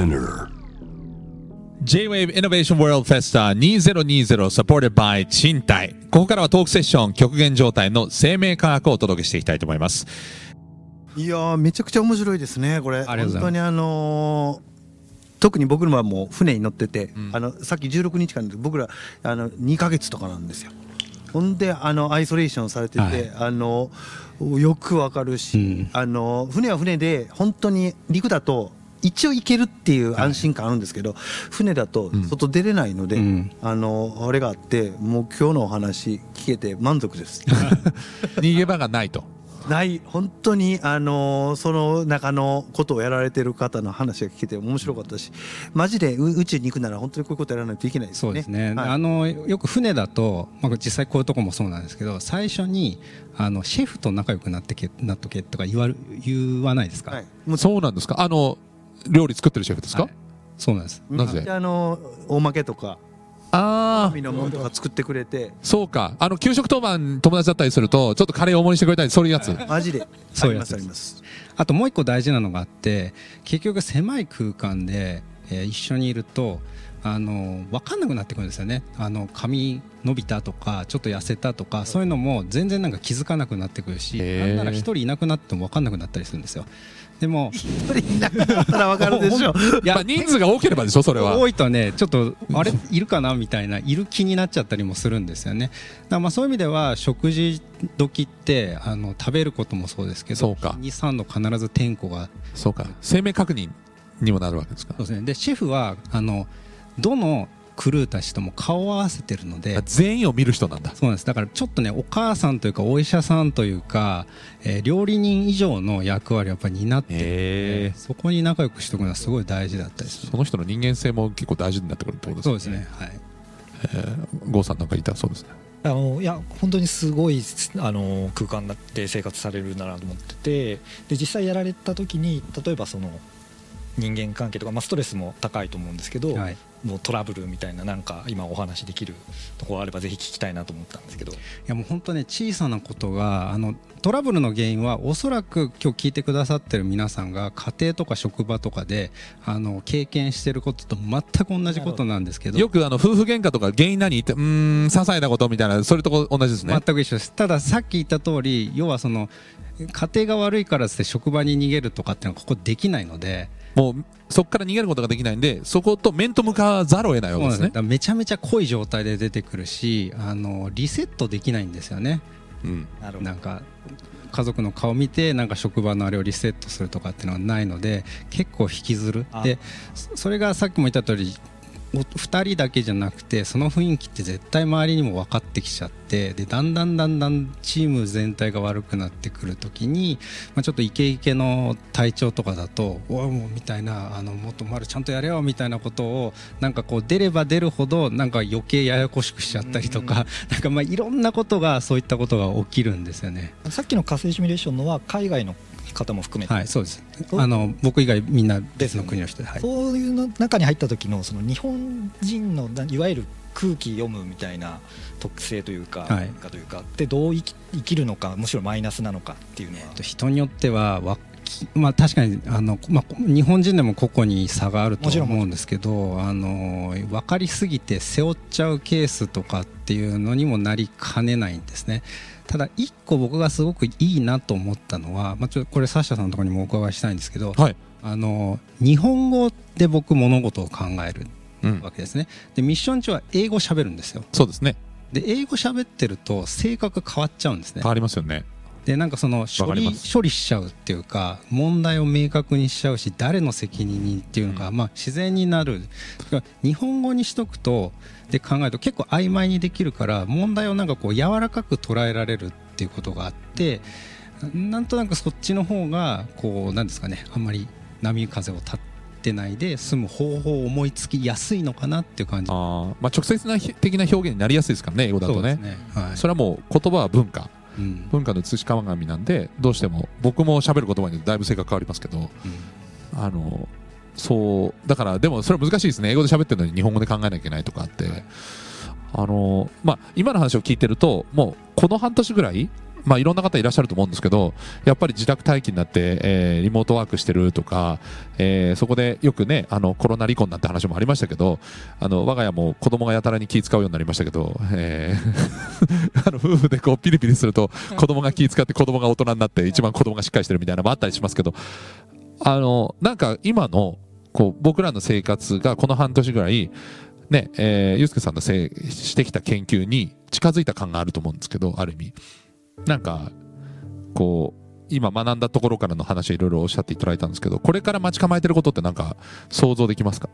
Spinner. J-Wave Innovation World Festa 2020 supported by 賃貸ここからはトークセッション極限状態の生命科学をお届けしていきたいと思います。いやーめちゃくちゃ面白いですねこれ。ありがとうございます。本当にあのー特に僕のはもう船に乗ってて、ん。あのさっき16日間で僕らあの2ヶ月とかなんですよ。ほんであのアイソレーションされてて、はい。あのよくわかるし、うん。あの船は船で本当に陸だと一応行けるっていう安心感あるんですけど、船だとん。外出れないので、うん。あのあれがあってもう今日のお話聞けて満足です。逃げ場がないと。ない本当にあのその中のことをやられてる方の話が聞けて面白かったしマジでう宇宙に行くなら本当にこういうことやらないといけないですね。そうですね、はい。あのよく船だと、まあ、実際こういうとこもそうなんですけど最初にあのシェフと仲良くなってけなっとけとか言わる言わないですか、はい、もうそうなんですか？あの料理作ってるシェフですか、はい。そうなんです。なぜ？であの大負けとかああ海のものとか作ってくれて。そうか。あの給食当番友達だったりするとちょっとカレー大盛りしてくれたりそういうやつ？マジで？そういうやつありますあともう一個大事なのがあって結局狭い空間で、えー一緒にいるとあの分かんなくなってくるんですよね。あの髪伸びたとかちょっと痩せたとかそういうのも全然なんか気づかなくなってくるしなんなら一人いなくなっても分かんなくなったりするんですよでも一人いなくなったらわかるでしょ。いやまあ、人数が多ければでしょそれは。多いとねちょっとあれ？いるかな？みたいないる気になっちゃったりもするんですよね。だまあそういう意味では食事時ってあの食べることもそうですけどそうか。23度必ず天候が。そうか。生命確認にもなるわけですか。そうですね。でシェフはあのどのクルーたちとも顔を合わせてるので。あ全員を見る人なんだ。そうなんです。だからちょっとねお母さんというかお医者さんというか、えー料理人以上の役割をやっぱり担っているそこに仲良くしておくのはすごい大事だったりする。その人の人間性も結構大事になってくるってことですね。そうですねはい。郷さんなんかいた？そうですね。あのいや本当にすごいあの空間で生活されるなと思っててで実際やられた時に例えばその人間関係とか、まあ、ストレスも高いと思うんですけど、はいもうトラブルみたいななんか今お話できるところあればぜひ聞きたいなと思ったんですけど。いやもう本当ね小さなことがあのトラブルの原因はおそらく今日聞いてくださってる皆さんが家庭とか職場とかであの経験してることと全く同じことなんですけど。よくあの夫婦喧嘩とか原因何？ってうーん些細なことみたいなそれとこ同じですね。全く一緒です。たださっき言った通り要はその家庭が悪いからって職場に逃げるとかっていうのはここできないのでもうそこから逃げることができないんでそこと面と向かわざるを得ないわけですね。だからめちゃめちゃ濃い状態で出てくるしあのリセットできないんですよね。うん。なるほど。なんか家族の顔見てなんか職場のあれをリセットするとかっていうのはないので結構引きずる。あ。でそそれがさっきも言った通りお2人だけじゃなくてその雰囲気って絶対周りにも分かってきちゃってでだんだんだんだんチーム全体が悪くなってくる時に、まあ、ちょっとイケイケの隊長とかだと「おいもう」みたいなあの「もっと丸ちゃんとやれよ」みたいなことをなんかこう出れば出るほどなんか余計ややこしくしちゃったりとか、なんかまあいろんなことがそういったことが起きるんですよね。さっきの火星シミュレーションのは海外の方も含めて、はい、そうです。あの僕以外みんな別の国の人で、はい、そういうの中に入った時のその日本人のないわゆる空気読むみたいな特性というか、はい。文化というかってどう生き生きるのかむしろマイナスなのかっていうのは、人によってはわきまあ、確かにあの、まあ、日本人でも個々に差があると思うんですけどあの分かりすぎて背負っちゃうケースとかっていうのにもなりかねないんですね。ただ一個僕がすごくいいなと思ったのは、まあ、ちょっとこれサッシャさんのところにもお伺いしたいんですけど、はいあの日本語で僕物事を考えるうんわけですね。でミッション中は英語喋るんですよ。そうですねで英語喋ってると性格変わっちゃうんですね変。わりますよねでなんかその処理処理しちゃうっていうか問題を明確にしちゃうし誰の責任にっていうのが、まあ、自然になる。日本語にしとくとで考えると結構曖昧にできるから問題をなんかこう柔らかく捉えられるっていうことがあってなんとなくそっちの方がこうなんですかねあんまり波風を立ってないで済む方法を思いつきやすいのかなっていう感じ。あーまあ直接な的な表現になりやすいですからね英語だとね。ね。はい。それはもう言葉は文化。うん文化の写し鏡なんでどうしても僕も喋る言葉にだいぶ性格変わりますけどうん。あのそうだからでもそれは難しいですね。英語で喋ってるのに日本語で考えなきゃいけないとかあって、あのまあ今の話を聞いてるともうこの半年ぐらいまあ、いろんな方いらっしゃると思うんですけど、やっぱり自宅待機になって、えーリモートワークしてるとか、えーそこでよくね、あの、コロナ離婚なんて話もありましたけど、あの、我が家も子供がやたらに気使うようになりましたけど、えー あの、夫婦でこう、ピリピリすると、子供が気使って子供が大人になって、一番子供がしっかりしてるみたいなのもあったりしますけど、あの、なんか今の、こう、僕らの生活がこの半年ぐらい、ね、えー、ゆうすけさんのせいしてきた研究に近づいた感があると思うんですけど、ある意味。なんか、こう、今学んだところからの話いろいろおっしゃっていただいたんですけど、これから待ち構えてることってなんか想像できますか？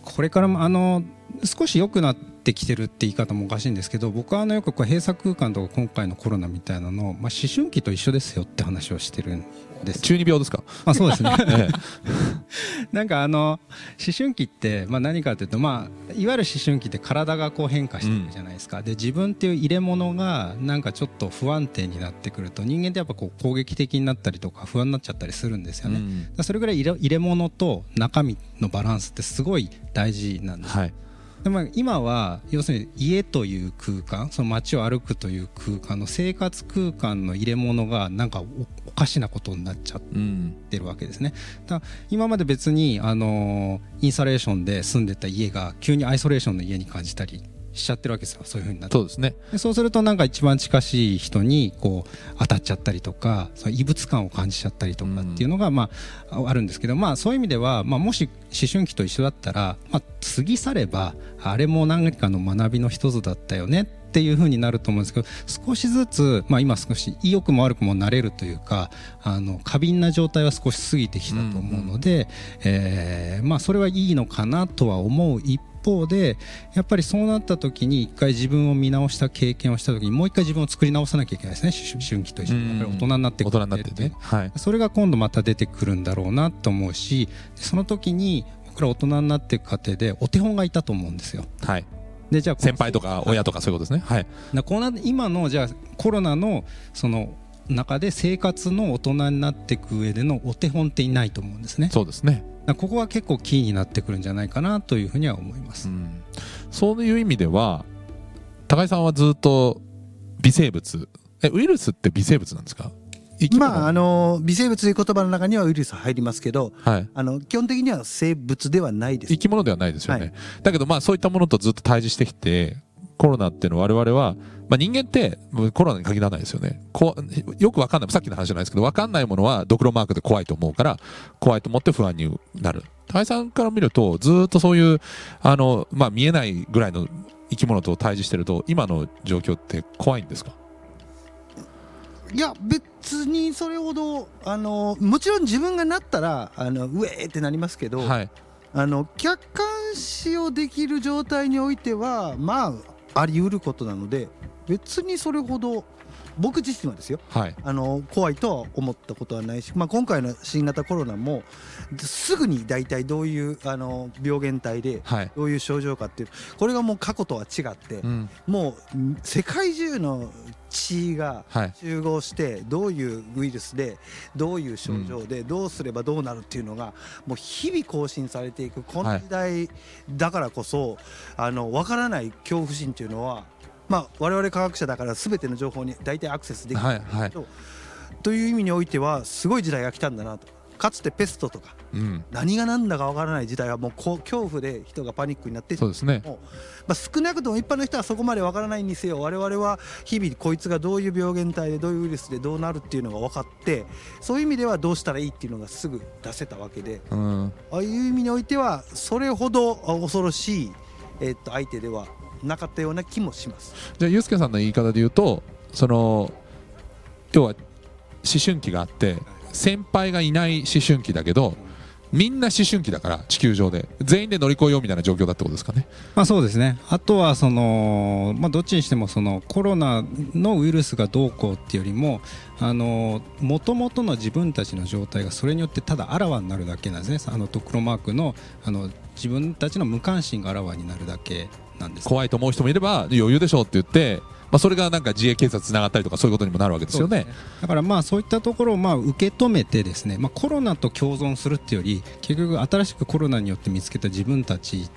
これからもあの少し良くなってきてるって言い方もおかしいんですけど僕はあのよくこう閉鎖空間とか今回のコロナみたいなのを、まあ、思春期と一緒ですよって話をしてるんです。中二病ですか？まあそうですね。え なんかあの思春期って、まあ、何かというと、まあ、いわゆる思春期って体がこう変化してくるじゃないですか、で自分っていう入れ物がなんかちょっと不安定になってくると人間ってやっぱこう攻撃的になったりとか不安になっちゃったりするんですよね、うん。それぐらい入れ入れ物と中身のバランスってすごい大事なんですはい。でも今は要するに家という空間その街を歩くという空間の生活空間の入れ物がなんかおおかしなことになっちゃってるわけですね。だ今まで別に、あのーインサレーションで住んでた家が急にアイソレーションの家に感じたりしちゃってるわけですよそういうふうになって。そうですね。でそうするとなんか一番近しい人にこう当たっちゃったりとかその異物感を感じちゃったりとかっていうのがまあああるんですけどまあそういう意味ではまあもし思春期と一緒だったらまあ過ぎ去ればあれも何かの学びの一つだったよねっていう風になると思うんですけど少しずつまあ今少し良くも悪くもなれるというかあの過敏な状態は少し過ぎてきたと思うので、えーまあそれはいいのかなとは思う一方でやっぱりそうなった時に一回自分を見直した経験をした時にもう一回自分を作り直さなきゃいけないですね春期と一緒にやっぱり大人になってくる大人になっててね。はい。それが今度また出てくるんだろうなと思うしその時に僕ら大人になっていく過程でお手本がいたと思うんですよ。はい。でじゃあ先輩とか親とかそういうことですね。はい。なこうな今のじゃあコロナのその中で生活の大人になっていく上でのお手本っていないと思うんですね。そうですね。ここは結構キーになってくるんじゃないかなというふうには思います。うん。そういう意味では、高井さんはずっと微生物、え、ウイルスって微生物なんですか？生き物まああの微生物という言葉の中にはウイルス入りますけどはい。あの基本的には生物ではないです生き物ではないですよね。はいだけどまあそういったものとずっと対峙してきて、コロナっていうのは我々は、まあ人間ってもうコロナに限らないですよね。こよくわかんない、さっきの話じゃないですけど、わかんないものはドクロマークで怖いと思うから、怖いと思って不安になる。高井さんから見ると、ずっとそういう、あの、まあ見えないぐらいの生き物と対峙してると、今の状況って怖いんですか？いや別にそれほどあのもちろん自分がなったらあのうえーってなりますけど、はい。あの客観視をできる状態においてはまああり得ることなので別にそれほど僕自身はですよはい。あの怖いとは思ったことはないし、まあ、今回の新型コロナもすぐに大体どういうあの病原体ではい。どういう症状かっていうこれがもう過去とは違ってうん。もう世界中の血がはい。集合してどういうウイルスでどういう症状でどうすればどうなるっていうのがもう日々更新されていくこの時代だからこそあの分からない恐怖心っていうのはまあ我々科学者だから全ての情報に大体アクセスできるはい。はい。とという意味においてはすごい時代が来たんだなとかつてペストとかうん。何が何だか分からない時代はもうこう恐怖で人がパニックになってそうですね。もうまあ、少なくとも一般の人はそこまでわからないにせよ我々は日々こいつがどういう病原体でどういうウイルスでどうなるっていうのが分かってそういう意味ではどうしたらいいっていうのがすぐ出せたわけでうん。ああいう意味においてはそれほどあ恐ろしい、えーっと相手ではなかったような気もします。じゃあ、ゆうすけさんの言い方で言うと、その、要は、思春期があって、先輩がいない思春期だけど、みんな思春期だから、地球上で。全員で乗り越えようみたいな状況だってことですかね。まあそうですね。あとはそのまあどっちにしてもそのコロナのウイルスがどうこうっていうよりもあの元々の自分たちの状態がそれによってただあらわになるだけなんですね。あのドクロマークのあの自分たちの無関心があらわになるだけなんです。怖いと思う人もいれば、余裕でしょうって言って、まあ、それがなんか自衛警察つながったりとか、そういうことにもなるわけですよね。だからまあそういったところをまあ受け止めてですね、まあ、コロナと共存するっていうより結局新しくコロナによって見つけた自分たち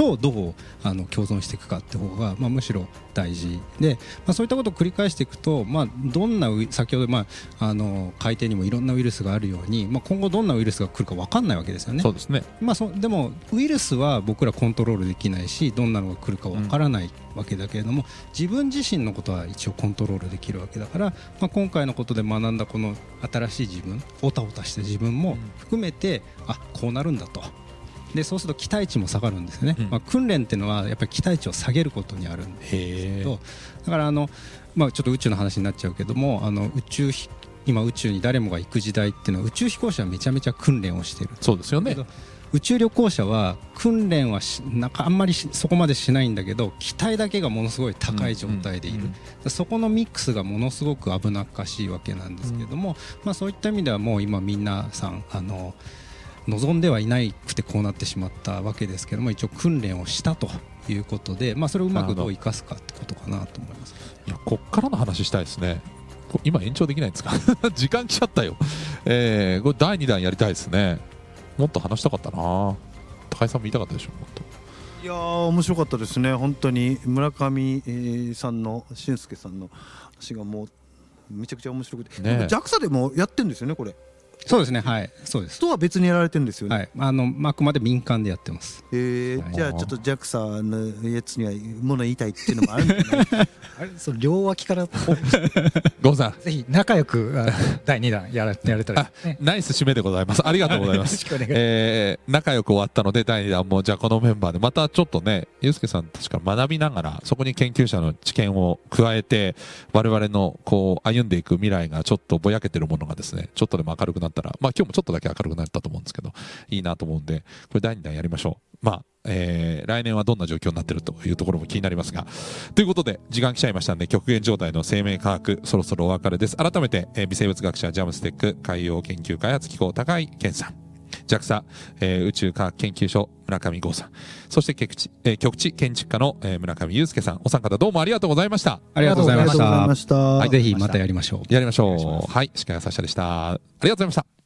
とどうあの共存していくかって方が、まあ、むしろ大事で、まあ、そういったことを繰り返していくと、まあ、どんな先ほど、まあ、あの海底にもいろんなウイルスがあるように、まあ、今後どんなウイルスが来るか分かんないわけですよね。そうですね、まあ、そでもウイルスは僕らコントロールできないしどんなのが来るか分からないわけだけれども、うん、自分自身のことは一応コントロールできるわけだから、まあ、今回のことで学んだこの新しい自分おたおたした自分も含めて、うん、あこうなるんだと。でそうすると期待値も下がるんですよね、うん、まあ、訓練っていうのはやっぱり期待値を下げることにあるんですけどだからあの、まあ、ちょっと宇宙の話になっちゃうけどもあの宇宙今宇宙に誰もが行く時代っていうのは宇宙飛行士はめちゃめちゃ訓練をしてる。そうですよね。宇宙旅行者は訓練はなんかあんまりそこまでしないんだけど機体だけがものすごい高い状態でいる、うんうん、そこのミックスがものすごく危なっかしいわけなんですけども、うん、まあ、そういった意味ではもう今皆さんあの望んではいないくてこうなってしまったわけですけども一応訓練をしたということで、まあ、それをうまくどう生かすかってことかなと思いますいやこっからの話したいですね。今延長できないんですか？時間来ちゃったよ、えー、これ第2弾やりたいですね。もっと話したかったな。高井さんも言いたかったでしょ？もっと。いや面白かったですね。本当に。村上さんの俊介さんの話がもうめちゃくちゃ面白くて、ね、JAXA でもやってるんですよねこれそうですねはい。そうです。とは別にやられてるんですよね、はい、あのあくまで民間でやってます。えー、じゃあちょっと JAXA のやつにはもの言いたいっていうのもあるんじゃないあれ？その両脇から？ゴンさん。ぜひ仲良く第2弾やらやれたら、ね、ナイス締めでございます。ありがとうございます。えー、仲良く終わったので第2弾もじゃあこのメンバーでまたちょっとねユースケさん確か学びながらそこに研究者の知見を加えて我々のこう歩んでいく未来がちょっとぼやけてるものがですねちょっとでも明るくなったらまあ今日もちょっとだけ明るくなったと思うんですけどいいなと思うんでこれ第2弾やりましょう。まあえー、来年はどんな状況になってるというところも気になりますが。ということで時間来ちゃいましたんで極限状態の生命科学そろそろお別れです。改めて、えー、微生物学者ジャムステック海洋研究開発機構高井健さん。JAXA、えー、宇宙科学研究所村上剛さん。そして局地,、えー、局地建築家の、えー、村上祐介さん。お三方どうもありがとうございました。ありがとうございました。はい、ぜひまたやりましょう。やりましょうはい司会はサシャでした。ありがとうございました